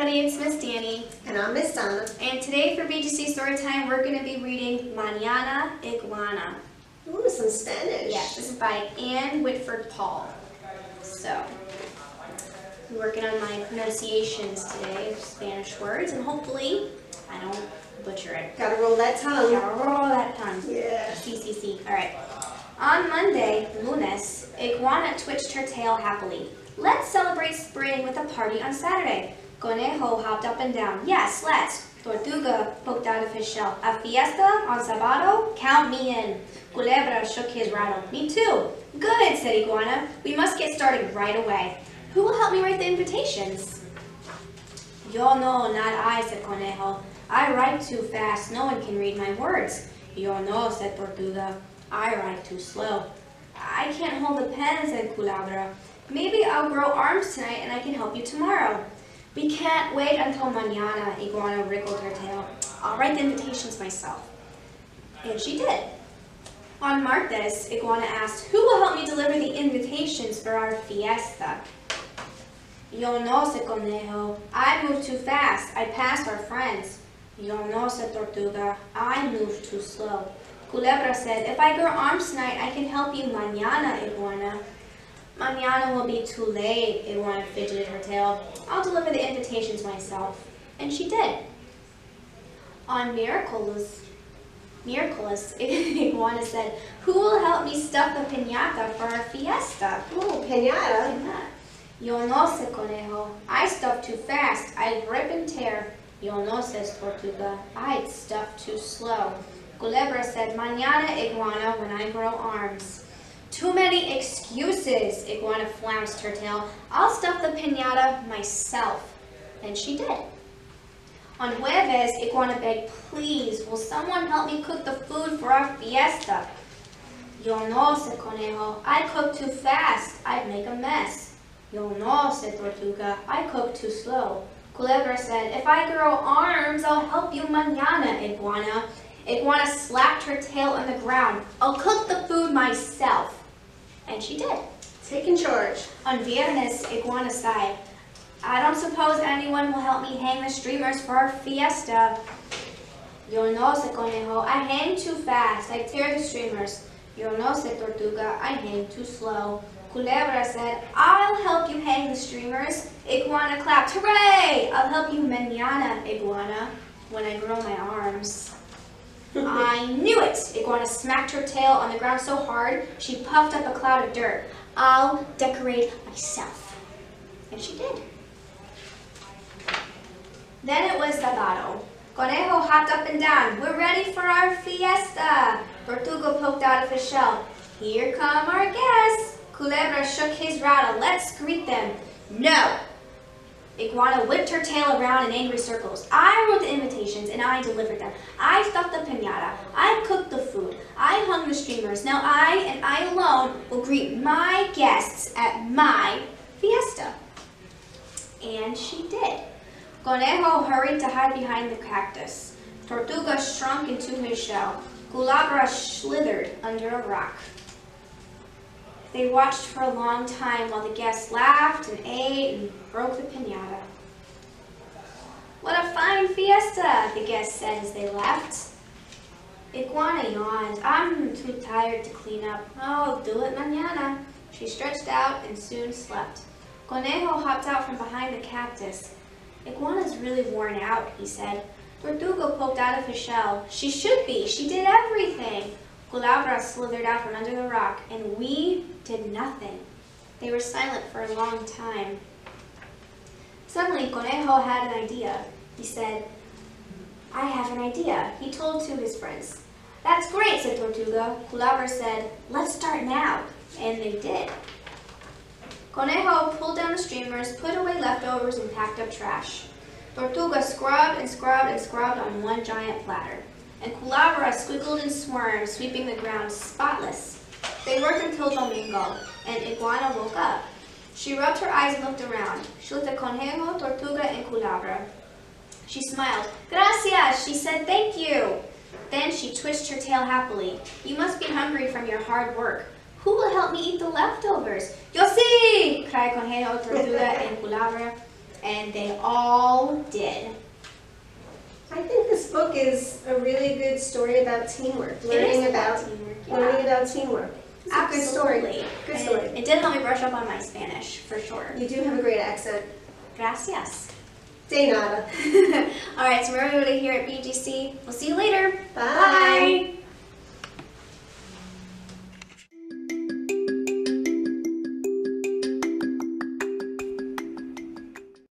everybody, it's Miss Danny. And I'm Miss Donna. And today for BGC Storytime, we're going to be reading Mañana Iguana. Ooh, some Spanish. Yes, this is by Ann Whitford Paul. So, I'm working on my pronunciations today of Spanish words, and hopefully I don't butcher it. Gotta roll that tongue. Gotta roll that tongue. Yeah. CCC. All right. On Monday, lunes, Iguana twitched her tail happily. Let's celebrate spring with a party on Saturday. Conejo hopped up and down. Yes, let's. Tortuga poked out of his shell. A fiesta on Sabado? Count me in. Culebra shook his rattle. Me too. Good, said Iguana. We must get started right away. Who will help me write the invitations? Yo no, not I, said Conejo. I write too fast. No one can read my words. Yo no, said Tortuga. I write too slow. I can't hold a pen, said Culebra. Maybe I'll grow arms tonight and I can help you tomorrow. We can't wait until mañana, Iguana wriggled her tail. I'll write the invitations myself. And she did. On Martes, Iguana asked, who will help me deliver the invitations for our fiesta? Yo no, sé, Conejo. I move too fast. I pass our friends. Yo no, sé, Tortuga. I move too slow. Culebra said, if I grow arms tonight, I can help you mañana, Iguana. Mañana will be too late, Iguana fidgeted her tail. I'll deliver the invitations myself. And she did. On Miracles, Miracles, Iguana said, who will help me stuff the piñata for our fiesta? Ooh, pinata. Yo no sé, Conejo. I stuff too fast. I'd rip and tear. Yo no says Tortuga. I'd stuff too slow. Culebra said, Mañana, Iguana, when I grow arms. Too many excuses, Iguana flounced her tail. I'll stuff the piñata myself. And she did. On Jueves, Iguana begged, please, will someone help me cook the food for our fiesta? Yo no, said Conejo. I cook too fast. I'd make a mess. Yo no, said Tortuga. I cook too slow. Culebra said, if I grow arms, I'll help you mañana, Iguana. Iguana slapped her tail on the ground. I'll cook the food myself. And she did. Taking charge. On Viernes, Iguana sighed. I don't suppose anyone will help me hang the streamers for our fiesta. Yo no, sé, Conejo. I hang too fast. I tear the streamers. Yo no, sé, Tortuga. I hang too slow. Culebra said, I'll help you hang the streamers. Iguana clapped. Hooray! I'll help you mañana, Iguana, when I grow my arms. I knew it! Iguana smacked her tail on the ground so hard, she puffed up a cloud of dirt. I'll decorate myself. And she did. Then it was Sabado. Conejo hopped up and down. We're ready for our fiesta. Tortuga poked out of his shell. Here come our guests. Culebra shook his rattle. Let's greet them. No. Iguana whipped her tail around in angry circles. I wrote the invitations and I delivered them. I stuffed the piñata. I cooked the food. I hung the streamers. Now I and I alone will greet my guests at my fiesta. And she did. Conejo hurried to hide behind the cactus. Tortuga shrunk into his shell. Culebra slithered under a rock. They watched for a long time while the guests laughed and ate and broke the piñata. What a fine fiesta, the guests said as they left. Iguana yawned. I'm too tired to clean up. I'll do it mañana. She stretched out and soon slept. Conejo hopped out from behind the cactus. Iguana's really worn out, he said. Tortuga poked out of his shell. She should be. She did everything. Culebra slithered out from under the rock, and we did nothing. They were silent for a long time. Suddenly, Conejo had an idea. He said, I have an idea. He told to his friends. That's great, said Tortuga. Culebra said, let's start now. And they did. Conejo pulled down the streamers, put away leftovers, and packed up trash. Tortuga scrubbed and scrubbed and scrubbed on one giant platter. And Culebra squiggled and squirmed, sweeping the ground spotless. They worked until Domingo, and Iguana woke up. She rubbed her eyes and looked around. She looked at Conejo, Tortuga, and Culebra. She smiled. Gracias, she said thank you. Then she twisted her tail happily. You must be hungry from your hard work. Who will help me eat the leftovers? Yo sí! cried Conejo, Tortuga, and Culebra. And they all did. I think this book is a really good story about teamwork. Learning about teamwork, learning about teamwork. It's a good story. Absolutely. Good And story. It did help me brush up on my Spanish, for sure. You do have a great accent. Gracias. De nada. All right, so we're everybody here at BGC. We'll see you later.